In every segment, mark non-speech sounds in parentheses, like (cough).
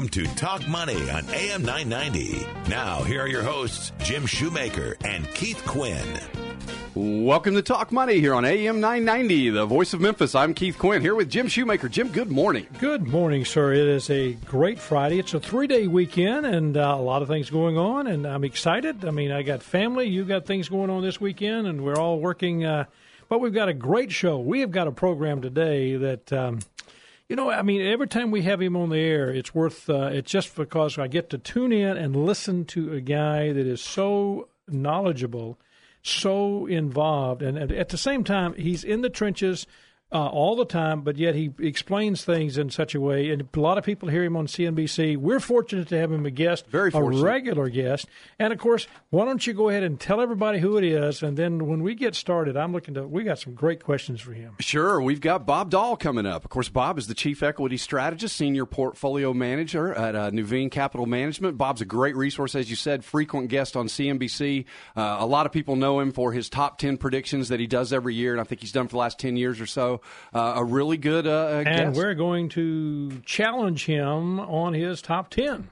Welcome to Talk Money on AM 990. Now, here are your hosts, Jim Shoemaker and Keith Quinn. Welcome to Talk Money here on AM 990, the voice of Memphis. I'm Keith Quinn here with Jim Shoemaker. Jim, good morning. Good morning, sir. It is a great Friday. It's a three day weekend and uh, a lot of things going on, and I'm excited. I mean, I got family, you got things going on this weekend, and we're all working. Uh, but we've got a great show. We have got a program today that. Um, you know, I mean, every time we have him on the air, it's worth. Uh, it's just because I get to tune in and listen to a guy that is so knowledgeable, so involved, and, and at the same time, he's in the trenches uh, all the time, but yet he explains things in such a way. And a lot of people hear him on CNBC. We're fortunate to have him a guest, Very a regular guest. And of course, why don't you go ahead and tell everybody who it is? And then when we get started, I'm looking to. We got some great questions for him. Sure, we've got Bob Doll coming up. Of course, Bob is the Chief Equity Strategist, Senior Portfolio Manager at uh, Nuveen Capital Management. Bob's a great resource, as you said, frequent guest on CNBC. Uh, a lot of people know him for his top 10 predictions that he does every year, and I think he's done for the last 10 years or so. Uh, a really good uh, And guest. we're going to challenge him on his top ten.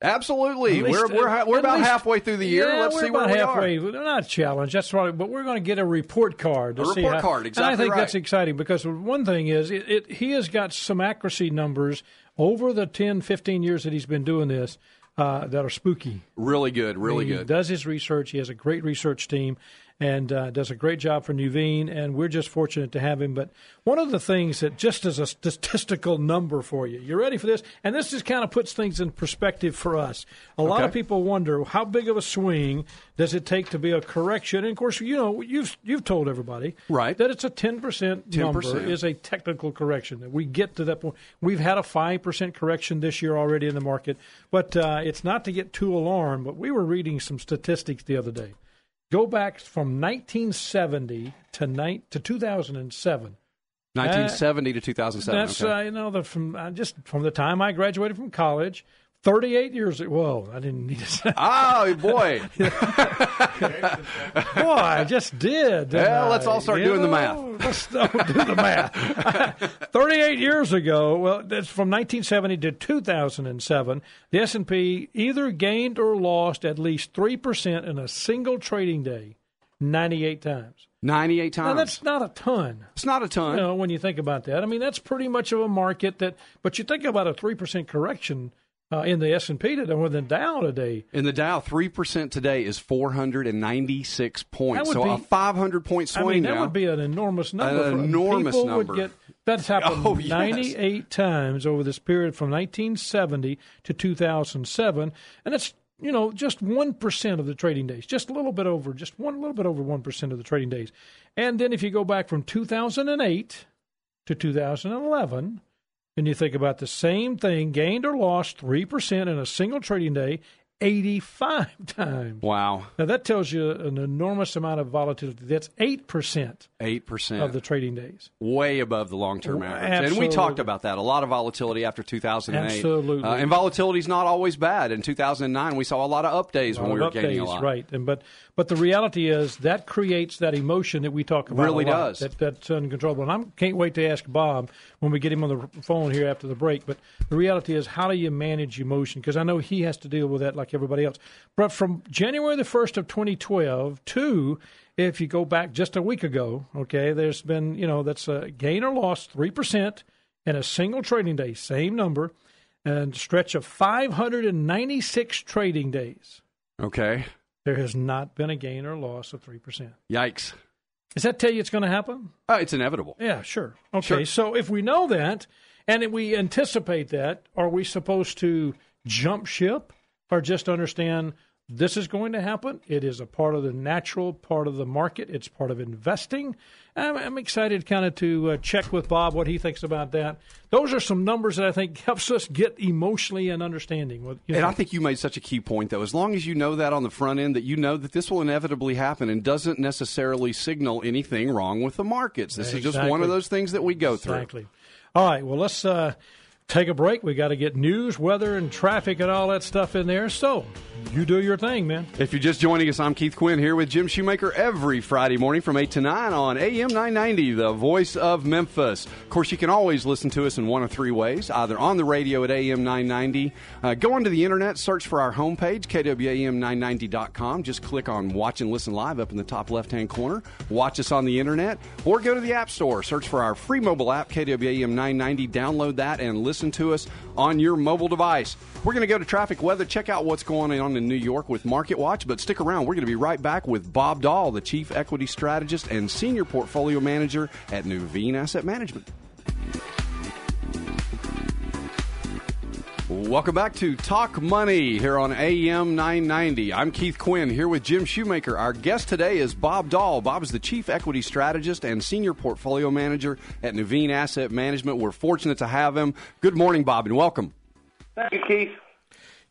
Absolutely. Least- we're we're, we're about least- halfway through the year. Yeah, Let's we're see where we halfway. are. They're not challenge. That's right. But we're going to get a report card. To A see report how- card, and exactly I think right. that's exciting because one thing is it, it, he has got some accuracy numbers over the 10, 15 years that he's been doing this uh, that are spooky. Really good, really he good. does his research. He has a great research team and uh, does a great job for Nuveen. And we're just fortunate to have him. But one of the things that just as a statistical number for you, you ready for this? And this just kind of puts things in perspective for us. A lot of people wonder how big of a swing does it take to be a correction? And of course, you know you've you've told everybody Right. that it's a ten percent number 10%. is a technical correction. That we get to that point. We've had a five percent correction this year already in the market, but uh, it's not to get too alarmed. But we were reading some statistics the other day. Go back from 1970 to ni- to 2007. 1970 to 2007. That's okay. uh, you know the from uh, just from the time I graduated from college. 38 years. Whoa, I didn't need to say. Oh boy! (laughs) Boy, I just did. Well, let's all start You doing the know, Let's do the math. (laughs) 38 years ago, well, that's from 1970 to 2007, the S&P either gained or lost at least 3% in a single trading day 98 times. 98 times. Now, that's not a ton. it's not a ton. You know, when you think about that, I mean, that's pretty much of a market that. But you think about a three percent correction uh, in the S and P today, or the Dow today. In the Dow, three percent today is 496 points. So be- a 500 point swing. I mean, that now. would be an enormous number. An for- enormous people number. Would get, that's happened (laughs) Oh, yes. 98 times over this period from 1970 to 2007, and it's you know just one percent of the trading days, just a little bit over, just one little bit over one percent of the trading days. And then if you go back from 2008 to 2011, and you think about the same thing, gained or lost three percent in a single trading day, 85 (laughs) times. wow, Now that tells you an enormous amount of volatility. That's eight percent eight percent of the trading days. way above the long term Well, average. And we talked about that. A lot of volatility after 2008. Absolutely. Uh, and volatility is not always bad. In 2009, we saw a lot of up days when we were gaining a lot. right? And but but the reality is that creates that emotion that we talk about. Really a lot, does. That, that's uncontrollable. And I can't wait to ask Bob when we get him on the phone here after the break. But the reality is, how do you manage emotion? Because I know he has to deal with that like everybody else. But from January the first of 2012 to if you go back just a week ago, okay, there's been you know that's a gain or loss three percent in a single trading day, same number, and stretch of 596 trading days Okay. there has not been a gain or loss of 3%. Yikes. Does that tell you it's going to happen? Uh, it's inevitable. Yeah, sure. Okay, Sure. so if we know that and we anticipate that, are we supposed to jump ship or just understand this is going to happen. It is a part of the natural part of the market. It's part of investing. I'm, I'm excited kind of to uh, check with Bob what he thinks about that. Those are some numbers that I think helps us get emotionally and understanding. What, and I think you made such a key point, though. As long as you know that on the front end, that you know that this will inevitably happen and doesn't necessarily signal anything wrong with the markets. This exactly. is just one of those things that we go exactly. through. Exactly. All right. Well, let's. Uh, take a break. We got to get news, weather, and traffic and all that stuff in there. So you do your thing, man. If you're just joining us, I'm Keith Quinn here with Jim Shoemaker every Friday morning from 8 to 9 on AM 990, the voice of Memphis. Of course, you can always listen to us in one of three ways either on the radio at AM 990, uh, go onto the internet, search for our homepage, kwam990.com. Just click on Watch and Listen Live up in the top left hand corner. Watch us on the internet, or go to the App Store, search for our free mobile app, KWAM 990, download that, and listen to us on your mobile device. We're going to go to traffic weather, check out what's going on in New York with Market Watch, but stick around. We're going to be right back with Bob Doll, the Chief Equity Strategist and Senior Portfolio Manager at Nuveen Asset Management. Welcome back to Talk Money here on AM 990. I'm Keith Quinn here with Jim Shoemaker. Our guest today is Bob Doll. Bob is the Chief Equity Strategist and Senior Portfolio Manager at Nuveen Asset Management. We're fortunate to have him. Good morning, Bob, and welcome. Thank you, Keith.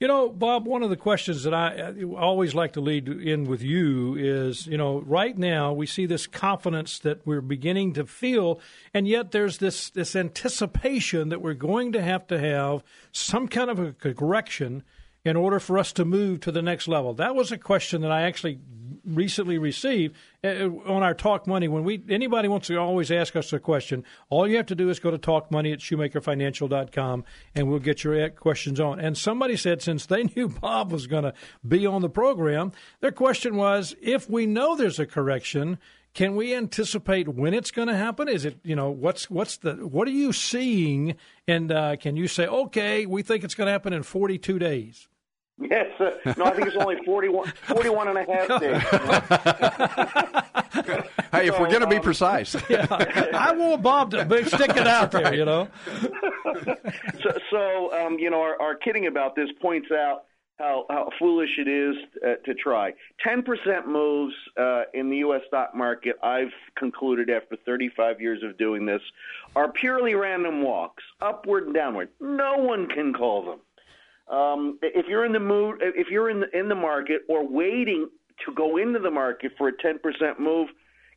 You know, Bob, one of the questions that I uh, always like to lead in with you is, you know, right now we see this confidence that we're beginning to feel, and yet there's this, this anticipation that we're going to have to have some kind of a correction in order for us to move to the next level? That was a question that I actually recently received uh, on our Talk Money. When we anybody wants to always ask us a question, all you have to do is go to Talk Money at shoemakerfinancial.com and we'll get your questions on. And somebody said since they (laughs) knew Bob was going to be on the program, their question was if we know there's a correction, can we anticipate when it's going to happen? Is it you know what's what's the what are you seeing? And uh, can you say okay, we think it's going to happen in 42 days? Yes. Uh, no, I think it's only 41, 41 and a half days. (laughs) hey, if we're going to be um, precise. (laughs) yeah, I want Bob to stick it out there, you know. (laughs) so, so um, you know, our, our kidding about this points out how, how foolish it is uh, to try. 10% moves uh, in the U.S. stock market, I've concluded after 35 years of doing this, are purely random walks, upward and downward. No one can call them. Um, if you're in the mood, if you're in the, in the market or waiting to go into the market for a 10% move,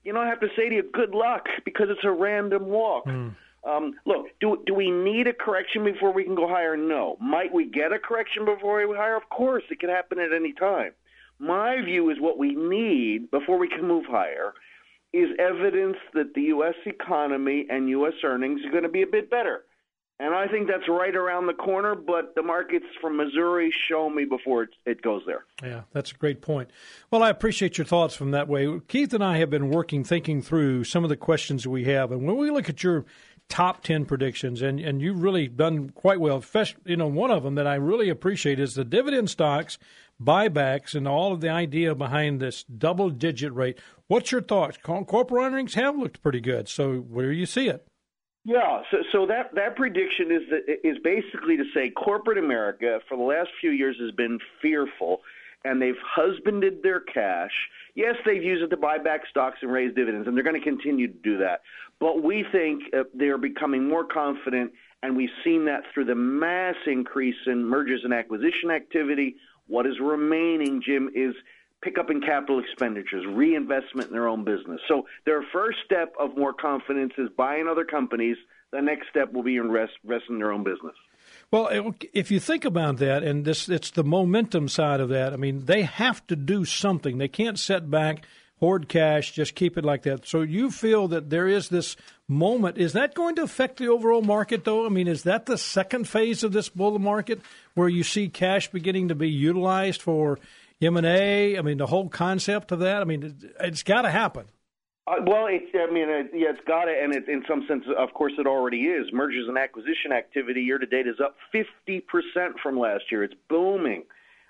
you know, I have to say to you, good luck because it's a random walk. Mm. Um, look, do do we need a correction before we can go higher? No. Might we get a correction before we higher? Of course, it can happen at any time. My view is what we need before we can move higher is evidence that the U.S. economy and U.S. earnings are going to be a bit better. And I think that's right around the corner, but the markets from Missouri show me before it, it goes there. Yeah, that's a great point. Well, I appreciate your thoughts from that way. Keith and I have been working, thinking through some of the questions we have. And when we look at your top 10 predictions, and, and you've really done quite well, you know, one of them that I really appreciate is the dividend stocks, buybacks, and all of the idea behind this double digit rate. What's your thoughts? Corporate earnings have looked pretty good. So where do you see it? Yeah, so so that that prediction is is basically to say corporate America for the last few years has been fearful, and they've husbanded their cash. Yes, they've used it to buy back stocks and raise dividends, and they're going to continue to do that. But we think uh, they're becoming more confident, and we've seen that through the mass increase in mergers and acquisition activity. What is remaining, Jim, is pickup in capital expenditures, reinvestment in their own business. So their first step of more confidence is buying other companies. The next step will be invest, invest in their own business. Well, if you think about that, and this it's the momentum side of that. I mean, they have to do something. They can't set back, hoard cash, just keep it like that. So you feel that there is this moment. Is that going to affect the overall market, though? I mean, is that the second phase of this bull market where you see cash beginning to be utilized for M and A. I mean, the whole concept of that. I mean, it's got to happen. Uh, well, it's, I mean, uh, yeah, it's got to, and it, in some sense, of course, it already is. Mergers and acquisition activity year to date is up 50% from last year. It's booming.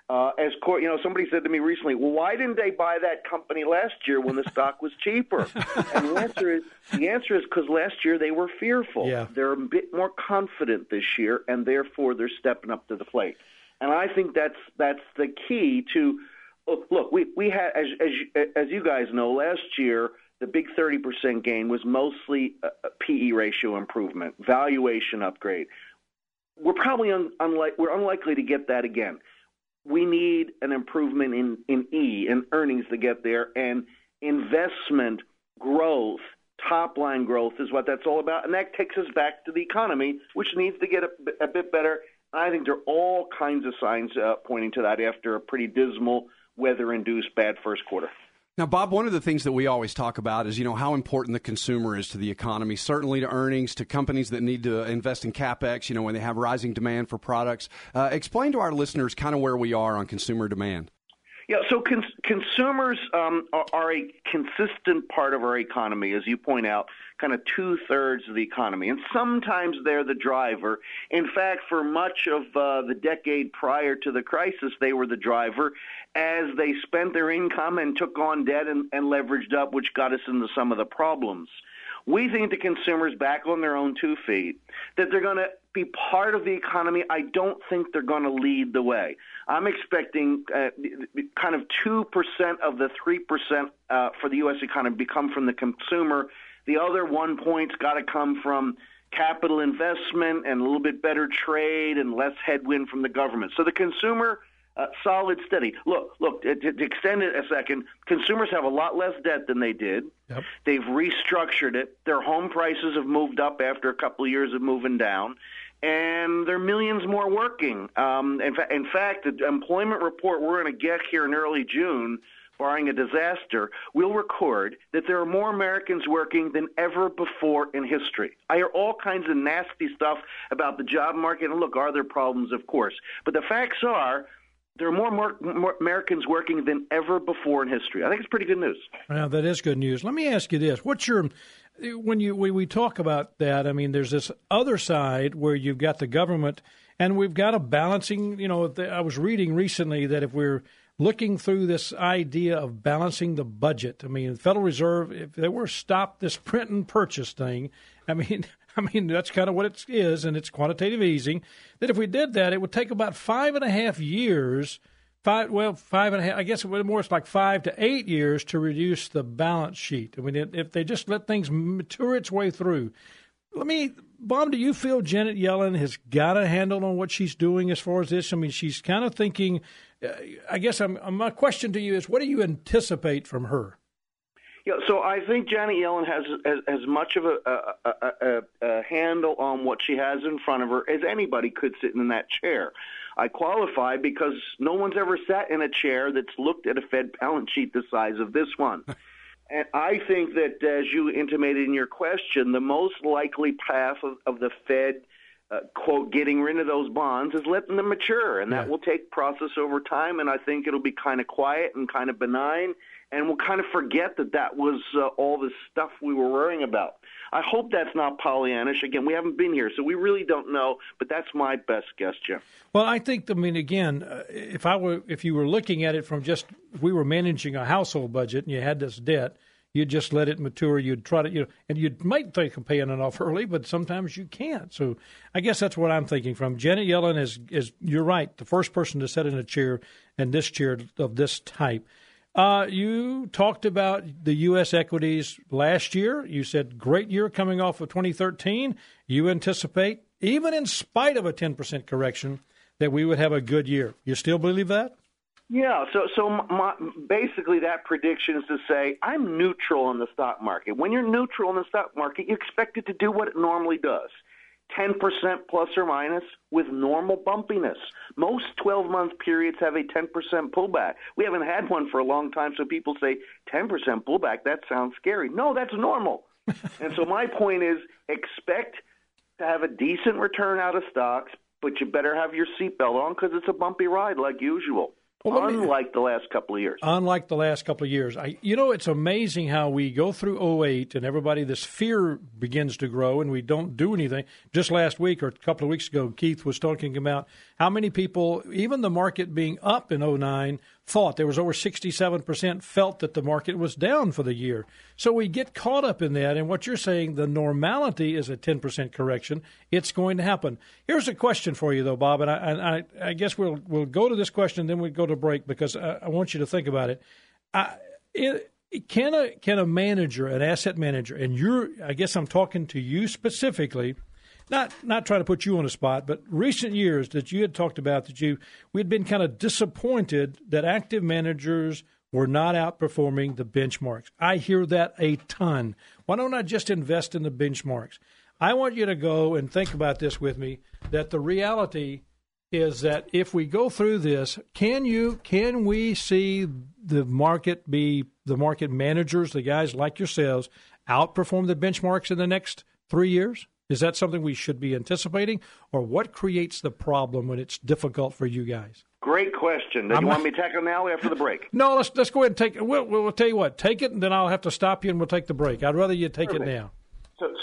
Uh, as you know, somebody said to me recently, "Well, why didn't they buy that company last year when the (laughs) stock was cheaper?" and the answer is the answer is because last year they were fearful. Yeah. They're a bit more confident this year, and therefore they're stepping up to the plate. And I think that's that's the key to Look, we we had as as as you guys know, last year the big 30% gain was mostly PE ratio improvement, valuation upgrade. We're probably un, unlike we're unlikely to get that again. We need an improvement in in E and earnings to get there, and investment growth, top line growth is what that's all about, and that takes us back to the economy, which needs to get a, a bit better. I think there are all kinds of signs uh, pointing to that after a pretty dismal weather-induced bad first quarter. Now, Bob, one of the things that we always talk about is, you know, how important the consumer is to the economy, certainly to earnings, to companies that need to invest in capex, you know, when they have rising demand for products. Uh, explain to our listeners kind of where we are on consumer demand. Yeah, so cons- consumers um, are, are, a consistent part of our economy, as you point out, kind of two thirds of the economy. And sometimes they're the driver. In fact, for much of uh, the decade prior to the crisis, they were the driver as they spent their income and took on debt and, and leveraged up, which got us into some of the problems. We think the consumers back on their own two feet, that they're going to be part of the economy. I don't think they're going to lead the way. I'm expecting uh, kind of 2% of the 3% uh, for the U.S. economy to come from the consumer. The other one point's got to come from capital investment and a little bit better trade and less headwind from the government. So the consumer – uh, solid, steady. Look, look. To, to, extend it a second, consumers have a lot less debt than they did. Yep. They've restructured it. Their home prices have moved up after a couple of years of moving down, and there are millions more working. Um, in, fa- in fact, the employment report we're going to get here in early June barring a disaster, will record that there are more Americans working than ever before in history. I hear all kinds of nasty stuff about the job market, and look, are there problems? Of course. But the facts are there are more, more, more, Americans working than ever before in history. I think it's pretty good news. Well, that is good news. Let me ask you this: What's your when you when we talk about that? I mean, there's this other side where you've got the government, and we've got a balancing. You know, I was reading recently that if we're looking through this idea of balancing the budget, I mean, the Federal Reserve, if they were to stop this (laughs) print and purchase thing, I mean. (laughs) I mean, that's kind of what it is, and it's quantitative easing. That if we did that, it would take about five and a half years, five well, five and a half. I guess it would more. It's like five to eight years to reduce the balance sheet. I mean, if they just let things mature its way through. Let me, Bob. Do you feel Janet Yellen has got a handle on what she's doing as far as this? I mean, she's kind of thinking. Uh, I guess I'm, my question to you is, what do you anticipate from her? Yeah, so I think Janet Yellen has as, as much of a, a, a, a handle on what she has in front of her as anybody could sitting in that chair. I qualify because no one's ever sat in a chair that's looked at a Fed balance sheet the size of this one. (laughs) and I think that, as you intimated in your question, the most likely path of, of the Fed, uh, quote, getting rid of those bonds is letting them mature. And that yeah. will take process over time. And I think it'll be kind of quiet and kind of benign and we'll kind of forget that that was uh, all the stuff we were worrying about. I hope that's not Pollyannish. Again, we haven't been here, so we really don't know. But that's my best guess, Jim. Well, I think. I mean, again, uh, if I were, if you were looking at it from just, we were managing a household budget, and you had this debt, you'd just let it mature. You'd try to, you know, and you might think of paying it off early, but sometimes you can't. So, I guess that's what I'm thinking. From Janet Yellen is, is you're right, the first person to sit in a chair, and this chair of this type. Uh, you talked about the U.S. equities last year. You said great year coming off of 2013. You anticipate, even in spite of a 10% correction, that we would have a good year. You still believe that? Yeah, so so my, basically that prediction is to say I'm neutral in the stock market. When you're neutral in the stock market, you expect it to do what it normally does. 10% plus or minus with normal bumpiness. Most 12 month periods have a 10% pullback. We haven't had one for a long time, so people say 10% pullback, that sounds scary. No, that's normal. (laughs) and so my point is expect to have a decent return out of stocks, but you better have your seatbelt on because it's a bumpy ride like usual. Well, unlike me, the last couple of years. Unlike the last couple of years. I, you know, it's amazing how we go through 08 and everybody, this fear begins to grow and we don't do anything. Just last week or a couple of weeks ago, Keith was talking about how many people, even the market being up in 09, thought. There was over 67% felt that the market was down for the year. So we get caught up in that. And what you're saying, the normality is a 10% correction. It's going to happen. Here's a question for you, though, Bob. And I, I, I guess we'll, we'll go to this question, then we go to break because I, I want you to think about it. I, it can a can a manager, an asset manager, and you're I guess I'm talking to you specifically, not not trying to put you on the spot, but recent years that you had talked about that you we had been kind of disappointed that active managers were not outperforming the benchmarks. I hear that a ton. Why don't I just invest in the benchmarks? I want you to go and think about this with me that the reality is that if we go through this, can you can we see the market be the market managers, the guys like yourselves, outperform the benchmarks in the next three years? Is that something we should be anticipating, or what creates the problem when it's difficult for you guys? Great question. Do you want me to tackle now after the break? (laughs) No, let's let's go ahead and take it. We'll, we'll, tell you what. Take it, and then I'll have to stop you, and we'll take the break. I'd rather you take Perfect. it now.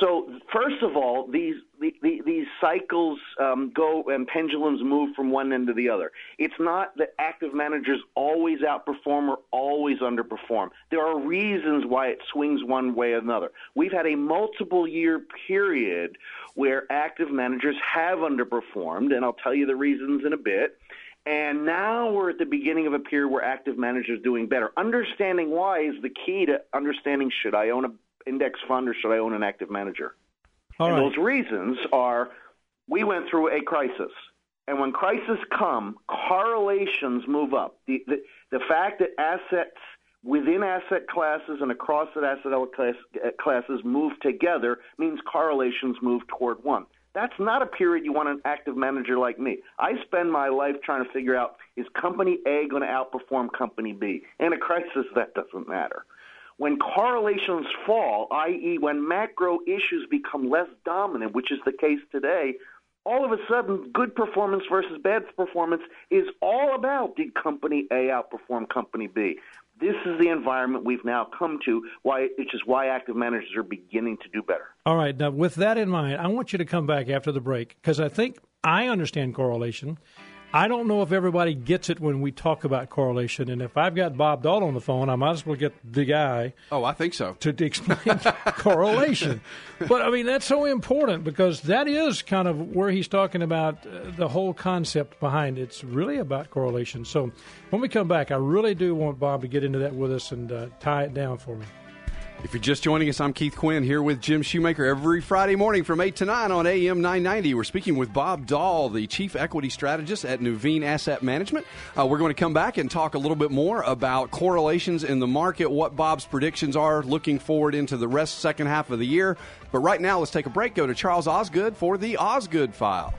So, first of all, these the, the, these cycles um, go and pendulums move from one end to the other. It's not that active managers always outperform or always underperform. There are reasons why it swings one way or another. We've had a multiple year period where active managers have underperformed, and I'll tell you the reasons in a bit. And now we're at the beginning of a period where active managers are doing better. Understanding why is the key to understanding should I own a index fund or should I own an active manager? All and right. those reasons are we went through a crisis. And when crises come, correlations move up. The, the, the fact that assets within asset classes and across the asset class, uh, classes move together means correlations move toward one. That's not a period you want an active manager like me. I spend my life trying to figure out is company A going to outperform company B? In a crisis, that doesn't matter. When correlations fall, i.e., when macro issues become less dominant, which is the case today, all of a sudden, good performance versus bad performance is all about did company A outperform company B. This is the environment we've now come to, why, which is why active managers are beginning to do better. All right. Now, with that in mind, I want you to come back after the break because I think I understand correlation. I don't know if everybody gets it when we talk about correlation. And if I've got Bob Doll on the phone, I might as well get the guy. Oh, I think so. To explain (laughs) correlation. But I mean, that's so important because that is kind of where he's talking about uh, the whole concept behind it. It's really about correlation. So when we come back, I really do want Bob to get into that with us and uh, tie it down for me. If you're just joining us, I'm Keith Quinn here with Jim Shoemaker every Friday morning from 8 to 9 on AM 990. We're speaking with Bob Doll, the Chief Equity Strategist at Nuveen Asset Management. Uh, we're going to come back and talk a little bit more about correlations in the market, what Bob's predictions are looking forward into the rest second half of the year. But right now, let's take a break. Go to Charles Osgood for the Osgood File.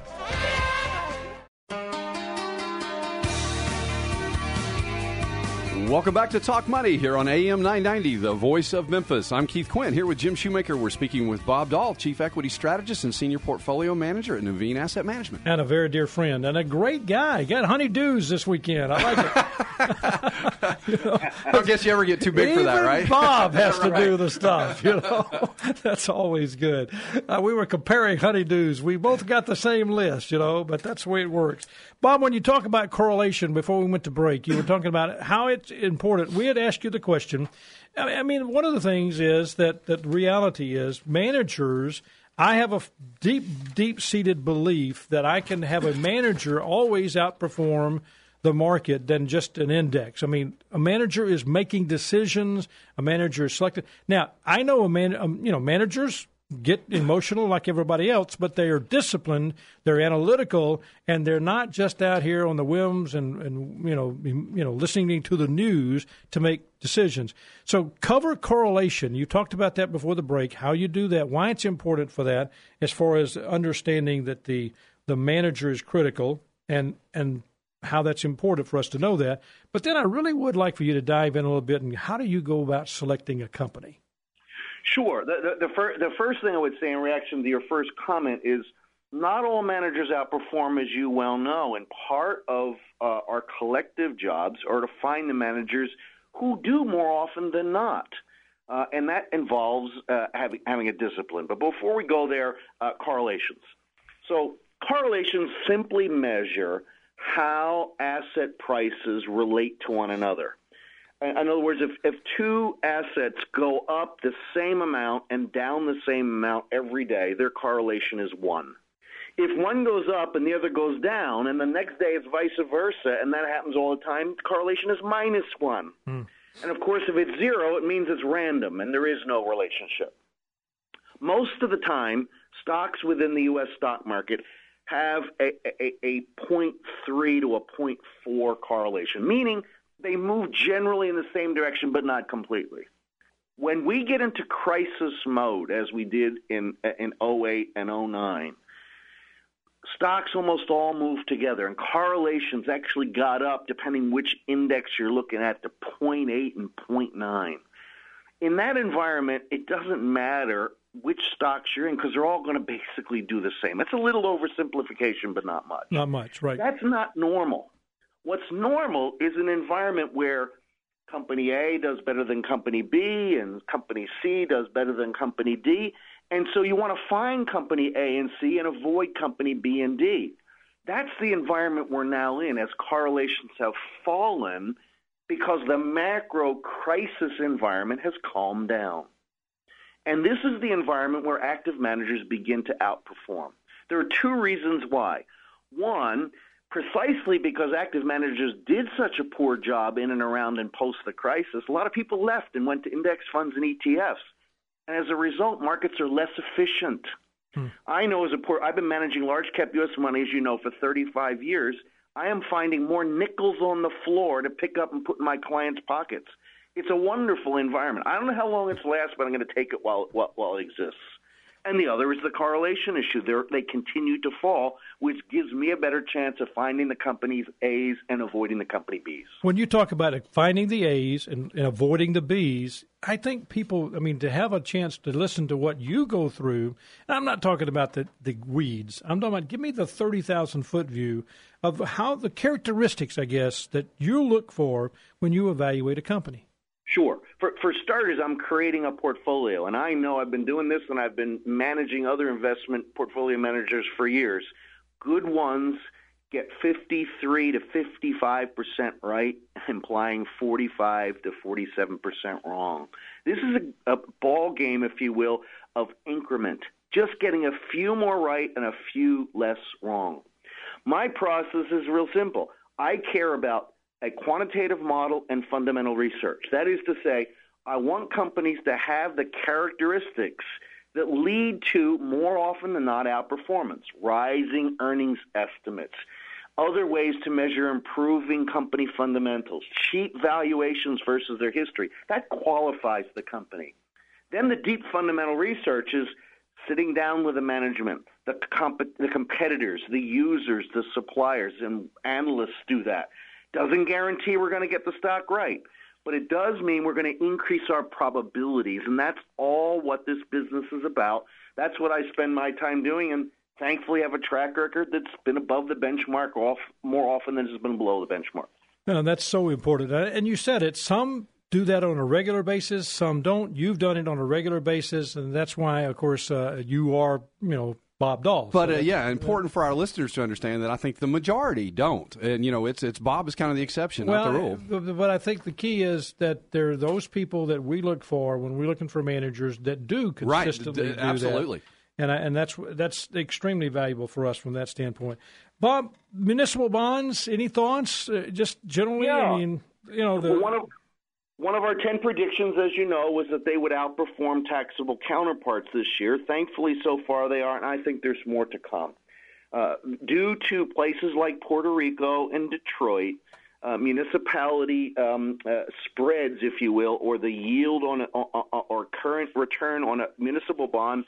Welcome back to Talk Money here on AM 990, the voice of Memphis. I'm Keith Quinn here with Jim Shoemaker. We're speaking with Bob Doll, Chief Equity Strategist and Senior Portfolio Manager at Nuveen Asset Management. And a very dear friend and a great guy. Got honeydews this weekend. I like it. (laughs) you know, I don't guess you ever get too big for that, right? Bob has to do the stuff, you know. (laughs) that's always good. Uh, we were comparing honeydews. We both got the same list, you know, but that's the way it works. Bob, when you talk about correlation before we went to break, you were talking about how it's important. We had asked you the question. I mean, one of the things is that that reality is managers. I have a deep, deep seated belief that I can have a manager always outperform the market than just an index. I mean, a manager is making decisions. A manager is selected. Now, I know a man. Um, you know, managers get emotional like everybody else, but they are disciplined, they're analytical, and they're not just out here on the whims and, and you know you know listening to the news to make decisions. So cover correlation. You talked about that before the break. How you do that? Why it's important for that, as far as understanding that the the manager is critical and and how that's important for us to know that. But then I really would like for you to dive in a little bit and how do you go about selecting a company? Sure. The, the, the, fir- the first thing I would say in reaction to your first comment is not all managers outperform, as you well know. And part of uh, our collective jobs are to find the managers who do more often than not. Uh, and that involves uh, having, having a discipline. But before we go there, uh, correlations. So correlations simply measure how asset prices relate to one another. In other words, if, if two assets go up the same amount and down the same amount every day, their correlation is one. If one goes up and the other goes down, and the next day it's vice versa, and that happens all the time, the correlation is minus one. Hmm. And of course, if it's zero, it means it's random and there is no relationship. Most of the time, stocks within the U.S. stock market have a, a, a 0.3 to a 0.4 correlation, meaning they move generally in the same direction, but not completely. When we get into crisis mode, as we did in in 08 and 09, stocks almost all move together, and correlations actually got up, depending which index you're looking at, to 0.8 and 0.9. In that environment, it doesn't matter which stocks you're in because they're all going to basically do the same. It's a little oversimplification, but not much. Not much, right? That's not normal. What's normal is an environment where company A does better than company B and company C does better than company D. And so you want to find company A and C and avoid company B and D. That's the environment we're now in as correlations have fallen because the macro crisis environment has calmed down. And this is the environment where active managers begin to outperform. There are two reasons why. One, precisely because active managers did such a poor job in and around and post the crisis, a lot of people left and went to index funds and ETFs. And as a result, markets are less efficient. Hmm. I know as a poor, I've been managing large cap U.S. money, as you know, for 35 years. I am finding more nickels on the floor to pick up and put in my clients' pockets. It's a wonderful environment. I don't know how long it's lasts, but I'm going to take it while, while, while it exists and the other is the correlation issue. They're, they continue to fall, which gives me a better chance of finding the company's A's and avoiding the company B's. When you talk about finding the A's and, and avoiding the B's, I think people, I mean, to have a chance to listen to what you go through, and I'm not talking about the, the weeds. I'm talking about give me the 30,000 foot view of how the characteristics, I guess, that you look for when you evaluate a company. Sure. For, for starters, I'm creating a portfolio, and I know I've been doing this and I've been managing other investment portfolio managers for years. Good ones get 53 to 55 percent right, (laughs) implying 45 to 47 percent wrong. This is a, a ball game, if you will, of increment, just getting a few more right and a few less wrong. My process is real simple. I care about a quantitative model and fundamental research. That is to say, I want companies to have the characteristics that lead to more often than not outperformance, rising earnings estimates, other ways to measure improving company fundamentals, cheap valuations versus their history. That qualifies the company. Then the deep fundamental research is sitting down with the management, the, comp- the competitors, the users, the suppliers, and analysts do that. Doesn't guarantee we're going to get the stock right, but it does mean we're going to increase our probabilities, and that's all what this business is about. That's what I spend my time doing, and thankfully have a track record that's been above the benchmark off more often than it's been below the benchmark. No, that's so important. Uh, and you said it. Some do that on a regular basis. Some don't. You've done it on a regular basis, and that's why, of course, uh, you are, you know, Bob Doll. But so uh, yeah, important for our listeners to understand that I think the majority don't, and you know, it's it's Bob is kind of the exception, well, not the rule. But I think the key is that there are those people that we look for when we're looking for managers that do consistently right. do absolutely. That. And I, and that's that's extremely valuable for us from that standpoint. Bob, municipal bonds. Any thoughts? Uh, just generally, yeah. I mean, you know, the, one of one of our 10 predictions, as you know, was that they would outperform taxable counterparts this year. Thankfully, so far they are, and I think there's more to come. Uh, due to places like Puerto Rico and Detroit, uh, municipality um, uh, spreads, if you will, or the yield on a, or current return on a municipal bond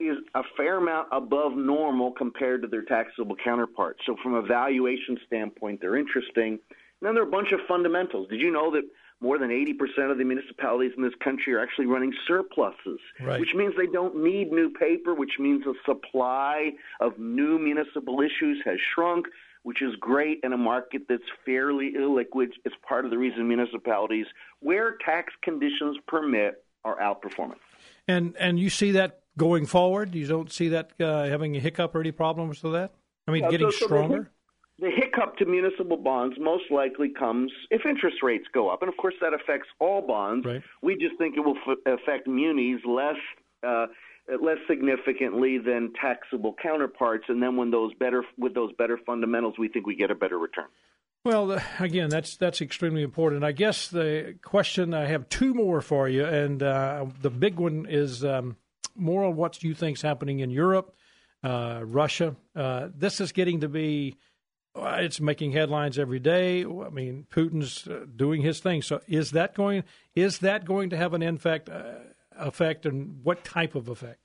is a fair amount above normal compared to their taxable counterparts. So, from a valuation standpoint, they're interesting. And then there are a bunch of fundamentals. Did you know that more than 80% of the municipalities in this country are actually running surpluses, right. which means they don't need new paper, which means the supply of new municipal issues has shrunk, which is great in a market that's fairly illiquid. It's part of the reason municipalities, where tax conditions permit, are outperforming. And and you see that going forward? You don't see that uh, having a hiccup or any problems with that? I mean, getting so, so stronger? The hiccup to municipal bonds most likely comes if interest rates go up, and of course that affects all bonds. Right. We just think it will f- affect munis less. Uh, less significantly than taxable counterparts, and then when those better with those better fundamentals, we think we get a better return. Well, again, that's that's extremely important. I guess the question I have two more for you, and uh, the big one is um, more on what you think is happening in Europe, uh, Russia. Uh, this is getting to be it's making headlines every day. I mean, Putin's uh, doing his thing. So, is that going is that going to have an effect? Uh, effect, and what type of effect?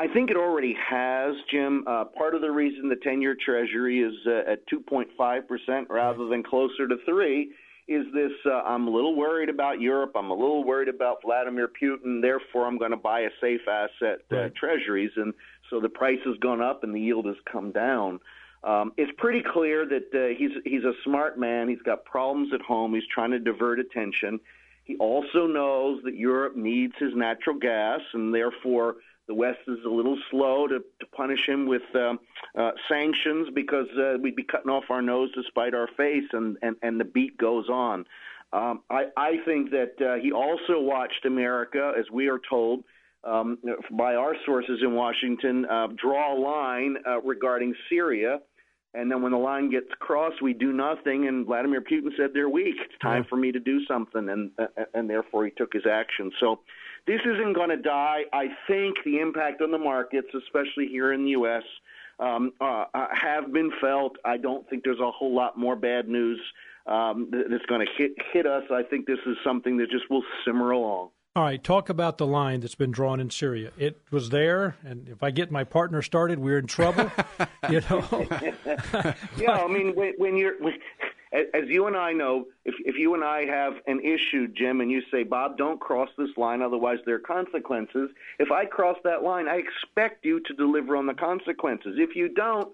I think it already has, Jim. Uh, part of the reason the 10 year Treasury is uh, at 2.5% rather than closer to 3 is this uh, I'm a little worried about Europe. I'm a little worried about Vladimir Putin. Therefore, I'm going to buy a safe asset uh, right. treasuries. And so the price has gone up and the yield has come down. Um, it's pretty clear that uh, he's he's a smart man. He's got problems at home. He's trying to divert attention. He also knows that Europe needs his natural gas, and therefore the West is a little slow to, to punish him with um, uh, sanctions because uh, we'd be cutting off our nose to spite our face, and, and, and the beat goes on. Um, I, I think that uh, he also watched America, as we are told um, by our sources in Washington, uh, draw a line uh, regarding Syria and then when the line gets crossed, we do nothing. And Vladimir Putin said they're weak. It's time yeah. for me to do something, and uh, and therefore he took his action. So this isn't going to die. I think the impact on the markets, especially here in the U.S., um, uh, uh, have been felt. I don't think there's a whole lot more bad news um, that's going to hit hit us. I think this is something that just will simmer along. All right, talk about the line that's been drawn in Syria. It was there, and if I get my partner started, we're in trouble. (laughs) you know. (laughs) yeah, I mean, when, when you're, when, as you and I know, if if you and I have an issue, Jim, and you say, Bob, don't cross this line, otherwise there are consequences. If I cross that line, I expect you to deliver on the consequences. If you don't,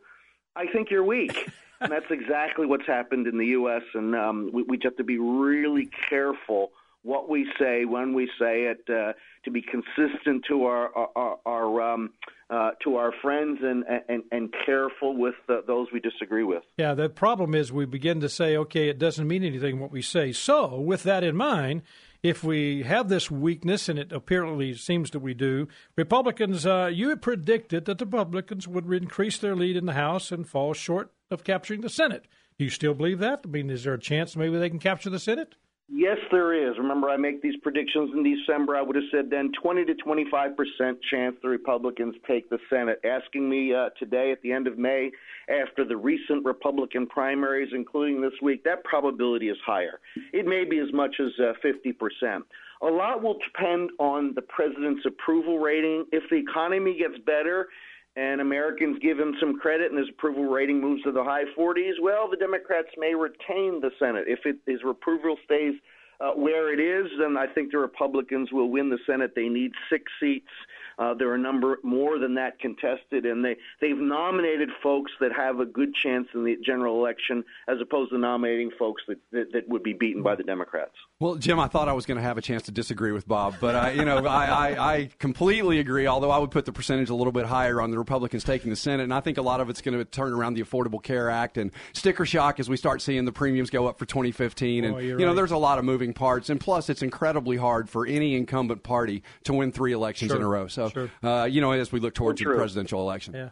I think you're weak. (laughs) and that's exactly what's happened in the U.S. And um, we, we just have to be really careful what we say when we say it, uh, to be consistent to our our, our um, uh, to our friends and and, and careful with the, those we disagree with. Yeah, the problem is we begin to say, okay, it doesn't mean anything what we say. So, with that in mind. If we have this weakness, and it apparently seems that we do, Republicans, uh, you predicted that the Republicans would increase their lead in the House and fall short of capturing the Senate. Do you still believe that? I mean, is there a chance maybe they can capture the Senate? Yes, there is. Remember, I make these predictions in December. I would have said then 20 to 25 percent chance the Republicans take the Senate. Asking me uh, today at the end of May, after the recent Republican primaries, including this week, that probability is higher. It may be as much as uh, 50 percent. A lot will depend on the president's approval rating. If the economy gets better, and Americans give him some credit and his approval rating moves to the high 40s, well, the Democrats may retain the Senate. If it, his approval stays uh, where it is, then I think the Republicans will win the Senate. They need six seats. Uh, there are a number more than that contested, and they they've nominated folks that have a good chance in the general election, as opposed to nominating folks that that, that would be beaten by the Democrats. Well, Jim, I thought I was going to have a chance to disagree with Bob, but I, you know, I, I, I completely agree. Although I would put the percentage a little bit higher on the Republicans taking the Senate, and I think a lot of it's going to turn around the Affordable Care Act and sticker shock as we start seeing the premiums go up for 2015, and you know, right. there's a lot of moving parts, and plus, it's incredibly hard for any incumbent party to win three elections sure. in a row. So sure. uh, you know, as we look towards the presidential election. Yeah.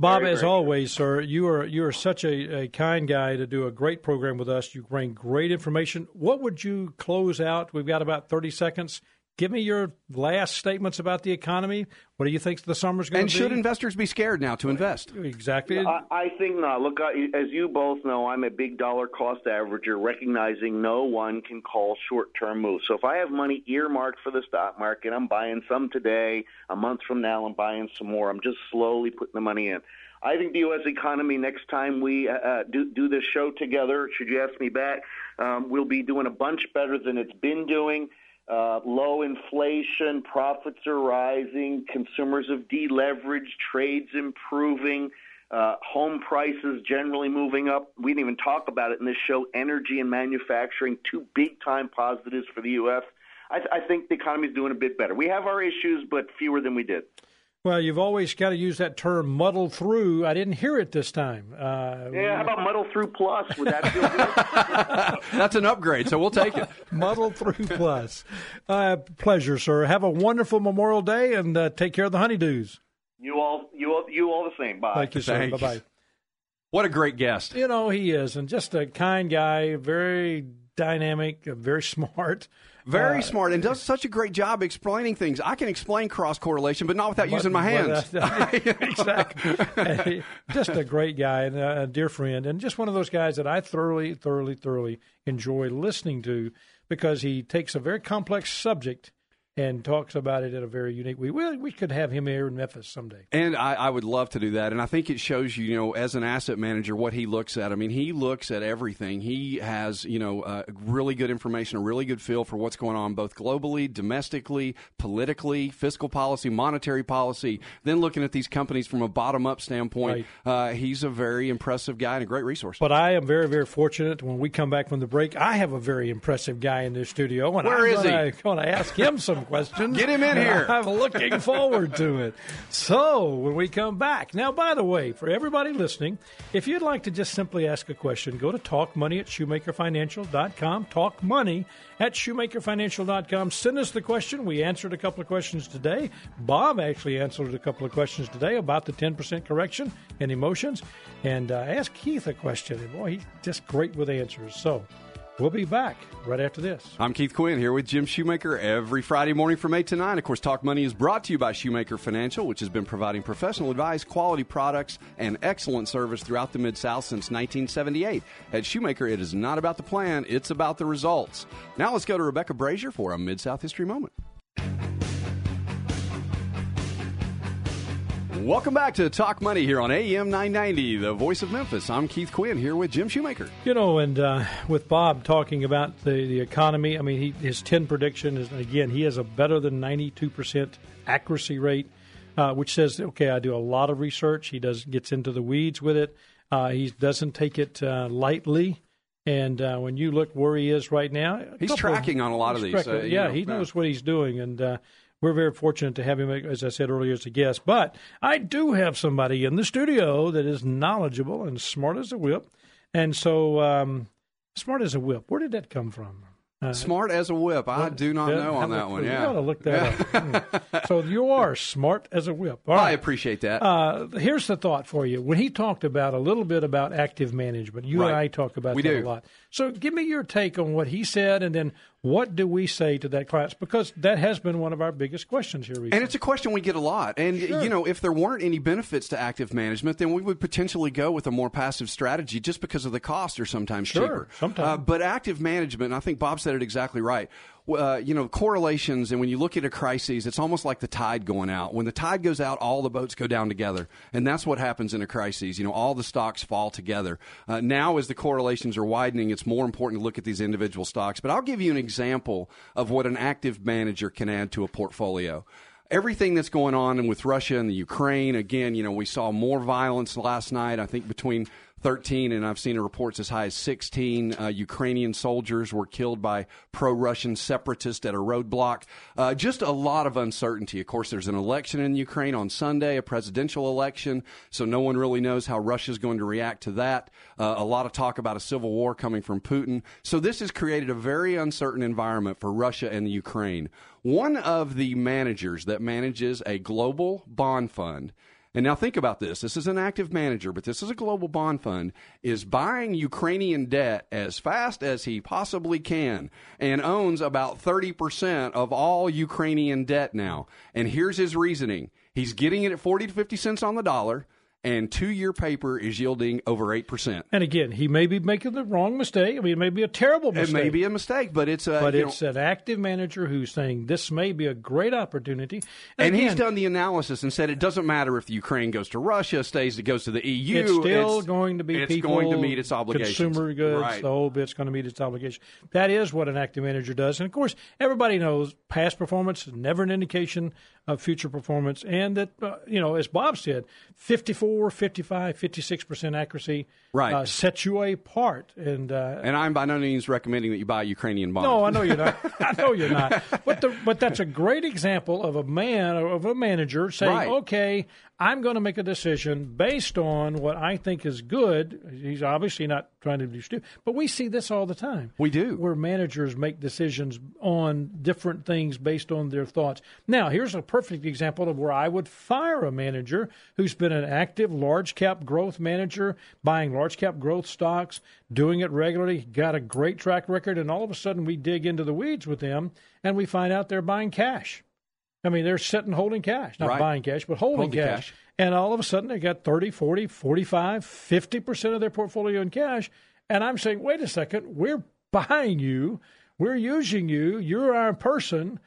Bob, very, as very always, sir, you are you are such a, a kind guy to do a great program with us. You bring great information. What would you close out? We've got about thirty seconds. Give me your last statements about the economy. What do you think the summer's going to be? And should investors be scared now to invest? Exactly. I, I think not. Look, I, as you both know, I'm a big dollar cost averager, recognizing no one can call short term moves. So if I have money earmarked for the stock market, I'm buying some today. A month from now, I'm buying some more. I'm just slowly putting the money in. I think the U.S. economy, next time we uh, uh, do, do this show together, should you ask me back, um, we'll be doing a bunch better than it's been doing. Uh, low inflation, profits are rising, consumers have deleveraged, trades improving, uh, home prices generally moving up. We didn't even talk about it in this show. Energy and manufacturing, two big time positives for the U.S. I, th- I think the economy is doing a bit better. We have our issues, but fewer than we did. Well, you've always got to use that term muddle through. I didn't hear it this time. Uh, Yeah, how about Muddle Through Plus? Would that feel good? (laughs) That's an upgrade, so we'll take it. (laughs) muddle through plus. Uh, pleasure, sir. Have a wonderful Memorial Day and uh, take care of the honeydews. you all, you all, you all the same. Bye. Thank you, sir. Thank Bye bye. What a great guest. You know, he is, and just a kind guy, very dynamic, uh, very (laughs) smart. Very Uh, smart and does such a great job explaining things. I can explain cross correlation, but not without using my hands. But, (laughs) (laughs) exactly. (laughs) just a great guy and a dear friend, and just one of those guys that I thoroughly, thoroughly, thoroughly enjoy listening to because he takes a very complex subject and talks about it in a very unique way. We, we could have him here in Memphis someday. And I, I would love to do that. And I think it shows you, you know, as an asset manager, what he looks at. I mean, he looks at everything. He has, you know, uh, really good information, a really good feel for what's going on, both globally, domestically, politically, fiscal policy, monetary policy. Then looking at these companies from a bottom up standpoint, uh, he's a very impressive guy and a great resource. But I am very, very fortunate. When we come back from the break, I have a very impressive guy in the studio, and Where I'm is he? gonna, going to ask him some questions. Get him in here. I'm looking (laughs) forward to it. So when we come back, now, by the way, for everybody listening, if you'd like to just simply ask a question, go to Talk Money at ShoemakerFinancial.com. Talk Money at ShoemakerFinancial.com. Send us the question. We answered a couple of questions today. Bob actually answered a couple of questions today about the 10% correction and emotions. And uh, ask Keith a question. And boy, he's just great with answers. So we'll be back right after this. I'm Keith Quinn here with Jim Shoemaker every Friday morning from 8 to 9. Of course, Talk Money is brought to you by Shoemaker Financial, which has been providing professional advice, quality products, and excellent service throughout the Mid South since 1978. At Shoemaker, it is not about the plan, it's about the results. Now let's go to Rebecca Brazier for a Mid South History Moment. Welcome back to Talk Money here on AM 990, the voice of Memphis. I'm Keith Quinn here with Jim Shoemaker. You know, and uh, with Bob talking about the, the economy, I mean, he, his 10 prediction is, again, he has a better than 92% accuracy rate, uh, which says, okay, I do a lot of research. He does gets into the weeds with it. Uh, he doesn't take it uh, lightly. And uh, when you look where he is right now, He's tracking on a lot of he's these, uh, you yeah, know, he knows what he's doing. And uh, we're very fortunate to have him, as I said earlier, as a guest. But I do have somebody in the studio that is knowledgeable and smart as a whip. And so, um, smart as a whip, where did that come from? Uh, Smart as a whip. I do not yeah, know on that one. Yeah. You got to look that up. (laughs) Hmm. so you are smart as a whip. All I appreciate that. Uh, here's the thought for you. When he talked about a little bit about active management, you and I talk about We that do. a lot. So give me your take on what he said, and then what do we say to that class? Because that has been one of our biggest questions here recently. and it's a question we get a lot. And, you know, if there weren't any benefits to active management, then we would potentially go with a more passive strategy just because of the cost are sometimes Sure, cheaper. sometimes. Uh, but active management, and I think Bob said it exactly right. Uh, you know, correlations, and when you look at a crisis, it's almost like the tide going out. When the tide goes out, all the boats go down together. And that's what happens in a crisis. You know, all the stocks fall together. Uh, now, as the correlations are widening, it's more important to look at these individual stocks. But I'll give you an example of what an active manager can add to a portfolio everything that's going on and with Russia and the Ukraine. Again, you know, we saw more violence last night. I think between 13 and I've seen reports as high as 16 uh, Ukrainian soldiers were killed by pro-Russian separatists at a roadblock. Uh, just a lot of uncertainty. Of course, there's an election in Ukraine on Sunday, a presidential election, so no one really knows how Russia's going to react to that. Uh, a lot of talk about a civil war coming from Putin. So this has created a very uncertain environment for Russia and Ukraine. One of the managers that manages a global bond fund and now think about this. This is an active manager, but this is a global bond fund, is buying Ukrainian debt as fast as he possibly can and owns about 30% of all Ukrainian debt now. And here's his reasoning. He's getting it at 40 to 50 cents on the dollar and two-year paper is yielding over 8%. and again, he may be making the wrong mistake. I mean, it may be a terrible mistake. It may be a mistake, but it's a but you know, it's an active manager who's saying this may be a great opportunity. and he's again, done the analysis and said it doesn't matter if the Ukraine goes to Russia, stays, it goes to the EU. It's still going to be it's people, going to meet its obligations. Consumer goods, Right. the whole bit's going to meet its obligation. That is what an active manager does. And of course, everybody knows past performance is never an indication of future performance. And that, uh, you know, as Bob said, 54 54, 55, 56% accuracy Right. uh, sets you apart. And uh, And I'm by no means recommending that you buy Ukrainian bond. no, I know you're not. (laughs) I know you're not. But the, but that's a great example of a man of a manager saying, Right. "Okay, I'm going to make a decision based on what I think is good." He's obviously not trying to do stupid, but we see this all the time. We do. where managers make decisions on different things based on their thoughts. Now, here's a perfect example of where I would fire a manager who's been an active large cap growth manager, buying large cap growth stocks, doing it regularly, got a great track record, and all of a sudden we dig into the weeds with them and we find out they're buying cash. I mean, they're sitting holding cash, not Right. buying cash, but holding, Holding cash. cash. And all of a sudden they got 30, 40, 45, 50% of their portfolio in cash. And I'm saying, wait a second, we're buying you, we're using you, you're our person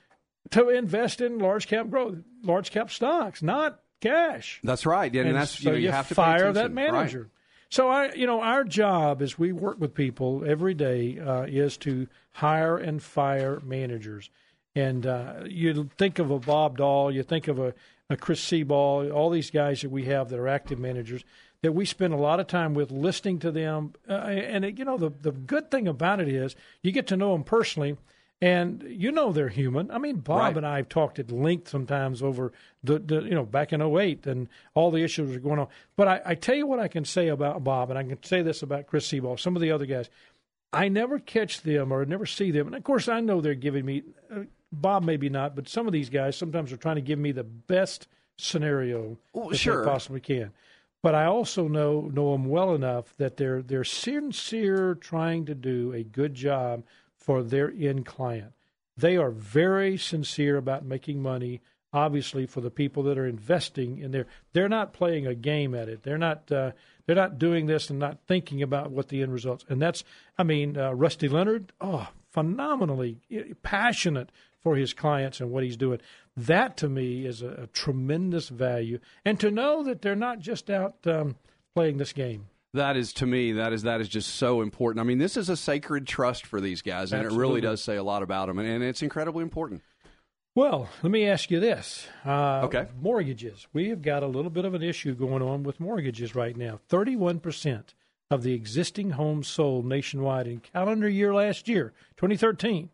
to invest in large cap growth, large cap stocks, not cash. That's right. And, And that's so you, know, you, have to fire that attention. Right. manager. So I, you know, our job as we work with people every day uh, is to hire and fire managers. And uh, you think of a Bob Doll, you think of a, a Chris Seaball, all these guys that we have that are active managers that we spend a lot of time with, listening to them. Uh, and you know, the the good thing about it is you get to know them personally. And you know they're human. I mean, Bob Right. and I have talked at length sometimes over the, the you know back in 08 and all the issues that are going on. But I, I tell you what I can say about Bob, and I can say this about Chris Seaball, some of the other guys. I never catch them or never see them, and of course I know they're giving me. Uh, Bob maybe not, but some of these guys sometimes are trying to give me the best scenario Well, that sure. they possibly can. But I also know know them well enough that they're they're sincere, trying to do a good job for their end client. They are very sincere about making money. Obviously, for the people that are investing in there, they're not playing a game at it. They're not. Uh, they're not doing this and not thinking about what the end results. And that's. I mean, uh, Rusty Leonard. Oh, phenomenally passionate for his clients and what he's doing. That to me is a, a tremendous value, and to know that they're not just out um, playing this game. That is to me that is that is just so important. I mean, this is a sacred trust for these guys, and it really does say a lot about them, and, and it's incredibly important. Well, let me ask you this. Uh, Okay. Mortgages. We have got a little bit of an issue going on with mortgages right now. 31% of the existing homes sold nationwide in calendar year last year, 2013,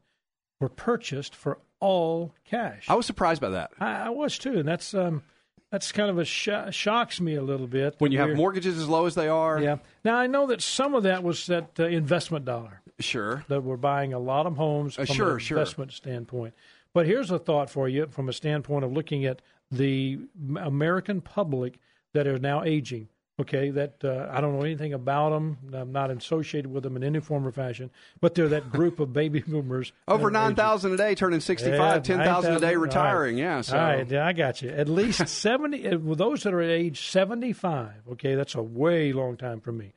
were purchased for all cash. I was surprised by that. I, I was too, and that's um, that's kind of a sho- shocks me a little bit. When you have mortgages as low as they are, Yeah. Now I know that some of that was that uh, investment dollar sure. that we're buying a lot of homes Uh, from sure, an sure. investment standpoint. But here's a thought for you from a standpoint of looking at the American public that are now aging. Okay, that uh, I don't know anything about them. I'm not associated with them in any form or fashion. But they're that group of baby boomers. (laughs) Over are nine aging. thousand a day, turning sixty-five, Yeah, ten thousand a 9,000, day, all right. retiring. Yeah, so All right, yeah, I got you. At least (laughs) 70, uh, with those that are at age 75, okay, that's a way long time for me,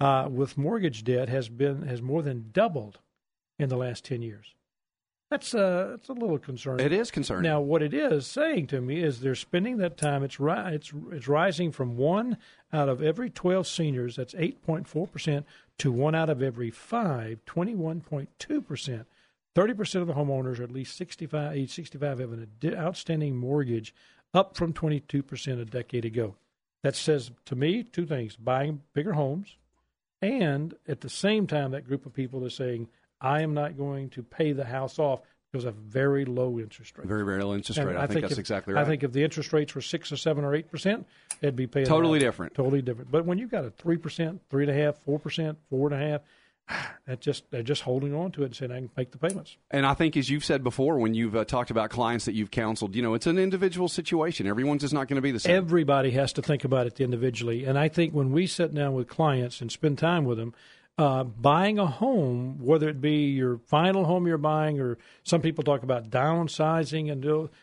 uh, with mortgage debt has been has more than doubled in the last 10 years. That's, uh, that's a little concerning. it is concerning. Now, what it is saying to me is they're spending that time. It's ri- it's it's rising from one out of every twelve seniors. That's eight point four percent to one out of every five, twenty one point two percent. Thirty percent of the homeowners are at least sixty five, age sixty five, have an ad- outstanding mortgage, up from twenty two percent a decade ago. That says to me two things: buying bigger homes, and at the same time, that group of people is saying, "I am not going to pay the house off because of very low interest rates." very, very low interest And rate. I, think, that's if, exactly right. I think if the interest rates were six or seven or eight percent, it'd be paying Totally different. Totally different. But when you've got a three percent, three and a half, four percent, four and a half, (sighs) that just they're just holding on to it and saying I can make the payments. And I think, as you've said before, when you've uh, talked about clients that you've counseled, you know, it's an individual situation. Everyone's just not going to be the same. Everybody has to think about it individually. And I think when we sit down with clients and spend time with them, uh, buying a home, whether it be your final home you're buying, or some people talk about downsizing, and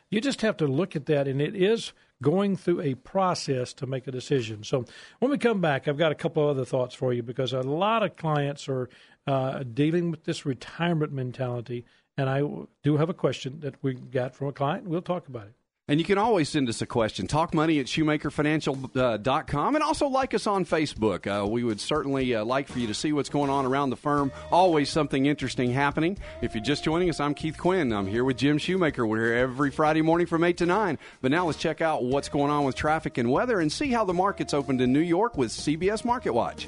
you just have to look at that. And it is going through a process to make a decision. So when we come back, I've got a couple of other thoughts for you because a lot of clients are uh, dealing with this retirement mentality. And I do have a question that we got from a client. We'll talk about it. And you can always send us a question. Talk money at shoemakerfinancial.com and also like us on Facebook. Uh, we would certainly uh, like for you to see what's going on around the firm. Always something interesting happening. If you're just joining us, I'm Keith Quinn. I'm here with Jim Shoemaker. We're here every Friday morning from 8 to 9. But now let's check out what's going on with traffic and weather and see how the market's opened in New York with CBS Market Watch.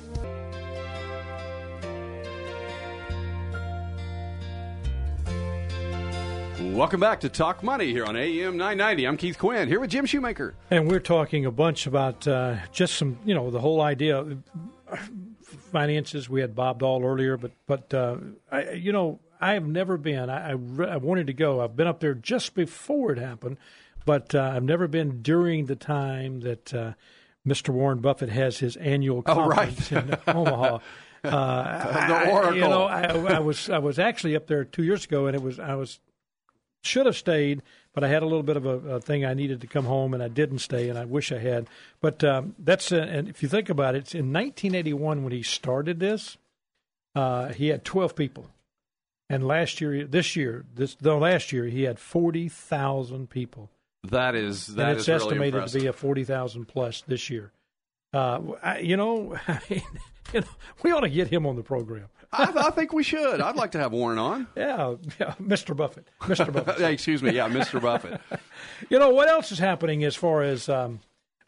Welcome back to Talk Money here on AM 990. I'm Keith Quinn here with Jim Shoemaker. And we're talking a bunch about uh, just some, you know, the whole idea of finances. We had Bob Doll earlier, but, but uh, I, you know, I have never been. I, I, I, wanted to go. I've been up there just before it happened, but uh, I've never been during the time that uh, Mr. Warren Buffett has his annual conference oh, right. in (laughs) Omaha. Uh, the Oracle. I, you know, I, I, was I was actually up there two years ago, and it was I was should have stayed, but I had a little bit of a, a, thing I needed to come home, and I didn't stay, and I wish I had. But um, that's uh, and if you think about it, it's in 1981 when he started this. Uh, he had 12 people, and last year, this year, this the last year, he had 40,000 people. That is that and it's is estimated really to be a 40,000 plus this year. Uh, I, you know, (laughs) (laughs) you know, we ought to get him on the program. I, I, think we should. I'd like to have Warren on. Yeah, yeah Mr. Buffett. Mr. (laughs) Buffett. Excuse me. Yeah, Mr. Buffett. (laughs) you know, what else is happening as far as um,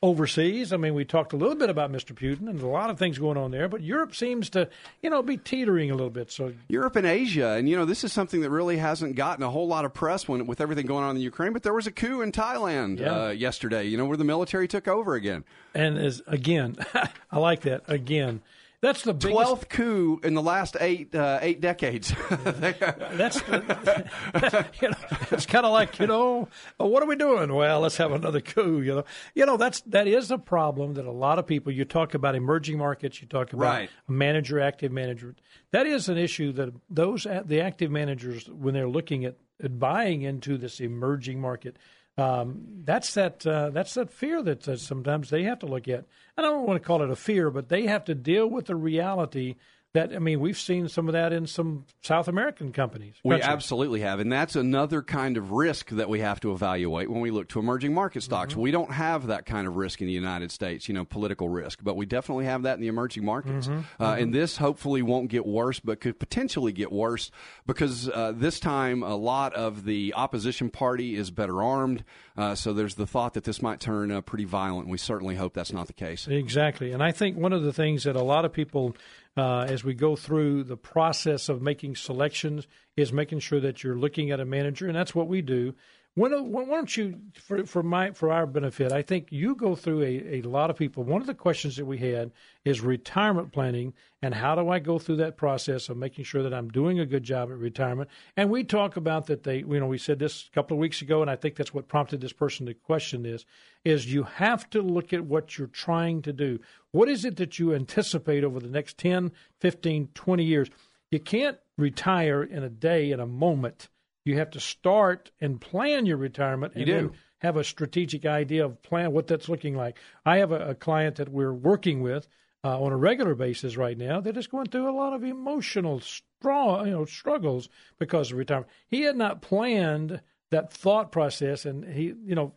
overseas? I mean, we talked a little bit about Mr. Putin and a lot of things going on there, but Europe seems to, you know, be teetering a little bit. So Europe and Asia, and you know, this is something that really hasn't gotten a whole lot of press when with everything going on in Ukraine. But there was a coup in Thailand yeah. uh, yesterday. You know, where the military took over again. And as again, (laughs) I like that again that's the twelfth coup in the last eight uh, eight decades. (laughs) that's the, (laughs) you know, it's kind of like you know, what are we doing? Well, let's have another coup. You know, you know that's that is a problem that a lot of people. You talk about emerging markets. You talk about right. manager, active manager. That is an issue that those the active managers when they're looking at, at buying into this emerging market um, that's that uh, that's that fear that uh, sometimes they have to look at. And I don't want to call it a fear, but they have to deal with the reality that I mean, we've seen some of that in some South American companies. We absolutely have, and that's another kind of risk that we have to evaluate when we look to emerging market stocks. Mm-hmm. We don't have that kind of risk in the United States, you know, political risk, but we definitely have that in the emerging markets. Mm-hmm. Uh, mm-hmm. And this hopefully won't get worse, but could potentially get worse because uh, this time a lot of the opposition party is better armed. Uh, so there's the thought that this might turn uh, pretty violent. We certainly hope that's not the case. Exactly, and I think one of the things that a lot of people uh, as we go through the process of making selections is making sure that you're looking at a manager, and that's what we do. Why don't, why don't you, for, for my for our benefit, I think you go through a, a lot of people. One of the questions that we had is retirement planning, and how do I go through that process of making sure that I'm doing a good job at retirement? And we talk about that they, you know, we said this a couple of weeks ago, and I think that's what prompted this person to question this: is you have to look at what you're trying to do. What is it that you anticipate over the next 10, 15, 20 years? You can't retire in a day, in a moment you have to start and plan your retirement you and do. then have a strategic idea of plan what that's looking like. I have a, a client that we're working with uh, on a regular basis right now that is going through a lot of emotional strong, you know, struggles because of retirement. He had not planned that thought process, and he, you know,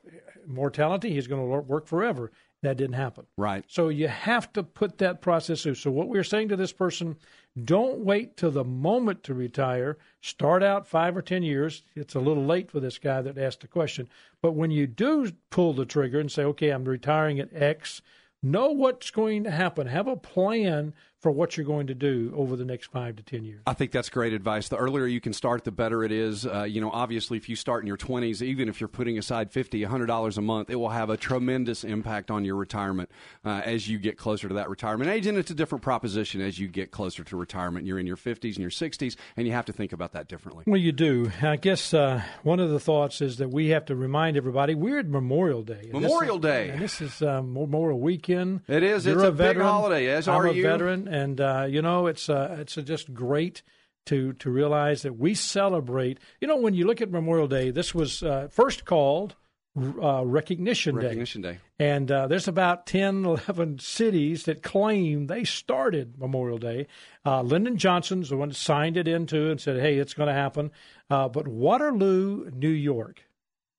mortality. He's going to work forever. That didn't happen. Right. So you have to put that process through. So what we're saying to this person don't wait till the moment to retire. Start out five or 10 years. It's a little late for this guy that asked the question. But when you do pull the trigger and say, okay, I'm retiring at X, know what's going to happen. Have a plan for what you're going to do over the next five to ten years. I think that's great advice. The earlier you can start, the better it is. Uh, you know, obviously, if you start in your 20s, even if you're putting aside 50 $100 a month, it will have a tremendous impact on your retirement uh, as you get closer to that retirement age. And it's a different proposition as you get closer to retirement. You're in your 50s and your 60s, and you have to think about that differently. Well, you do. I guess uh, one of the thoughts is that we have to remind everybody we're at Memorial Day. Memorial is, Day. This is Memorial Weekend. It is. You're it's a, a, veteran. big holiday, as I'm are a you. veteran and uh, you know it's uh, it's just great to to realize that we celebrate. You know, when you look at Memorial Day, this was uh, first called uh, Recognition, Recognition Day. Day, and uh, there's about 10, (laughs) 11 cities that claim they started Memorial Day. Uh, Lyndon Johnson's the one that signed it into and said, "Hey, it's going to happen." but Waterloo, New York,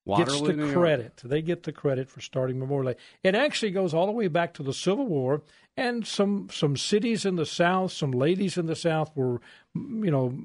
Waterloo, gets the New York. credit. They get the credit for starting Memorial Day. It actually goes all the way back to the Civil War, and some some cities in the South, some ladies in the South were, you know,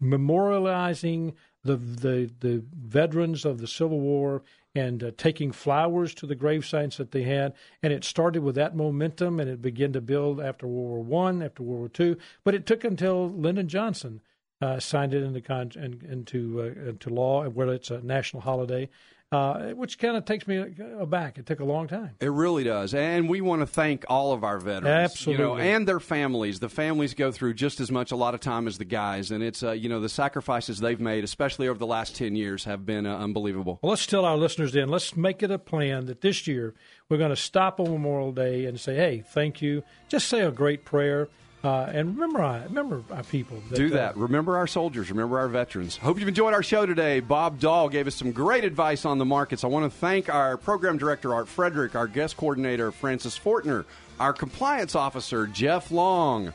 memorializing the the the veterans of the Civil War and uh, taking flowers to the grave sites that they had. And it started with that momentum, and it began to build after World War One, after World War Two. But it took until Lyndon Johnson uh, signed it into con- in, into uh, into law, where it's a national holiday. Uh, which kind of takes me aback. It took a long time. It really does, and we want to thank all of our veterans, Absolutely. you know, and their families. The families go through just as much a lot of time as the guys, and it's uh, you know the sacrifices they've made, especially over the last ten years, have been uh, unbelievable. Well, let's tell our listeners then. Let's make it a plan that this year we're going to stop on Memorial Day and say, "Hey, thank you." Just say a great prayer. Uh, and remember, our, remember our people. That, Do uh, that. Remember our soldiers. Remember our veterans. Hope you've enjoyed our show today. Bob Doll gave us some great advice on the markets. I want to thank our program director, Art Frederick, our guest coordinator, Francis Fortner, our compliance officer, Jeff Long,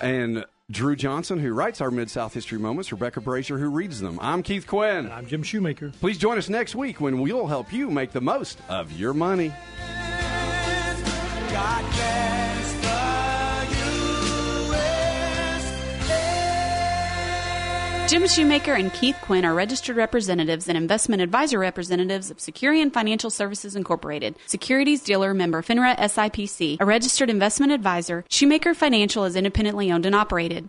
and Drew Johnson, who writes our Mid South History Moments, Rebecca Brazier, who reads them. I'm Keith Quinn. I'm Jim Shoemaker. Please join us next week when we'll help you make the most of your money. God bless Jim Shoemaker and Keith Quinn are registered representatives and investment advisor representatives of Securian Financial Services Incorporated, securities dealer member FINRA SIPC, a registered investment advisor. Shoemaker Financial is independently owned and operated.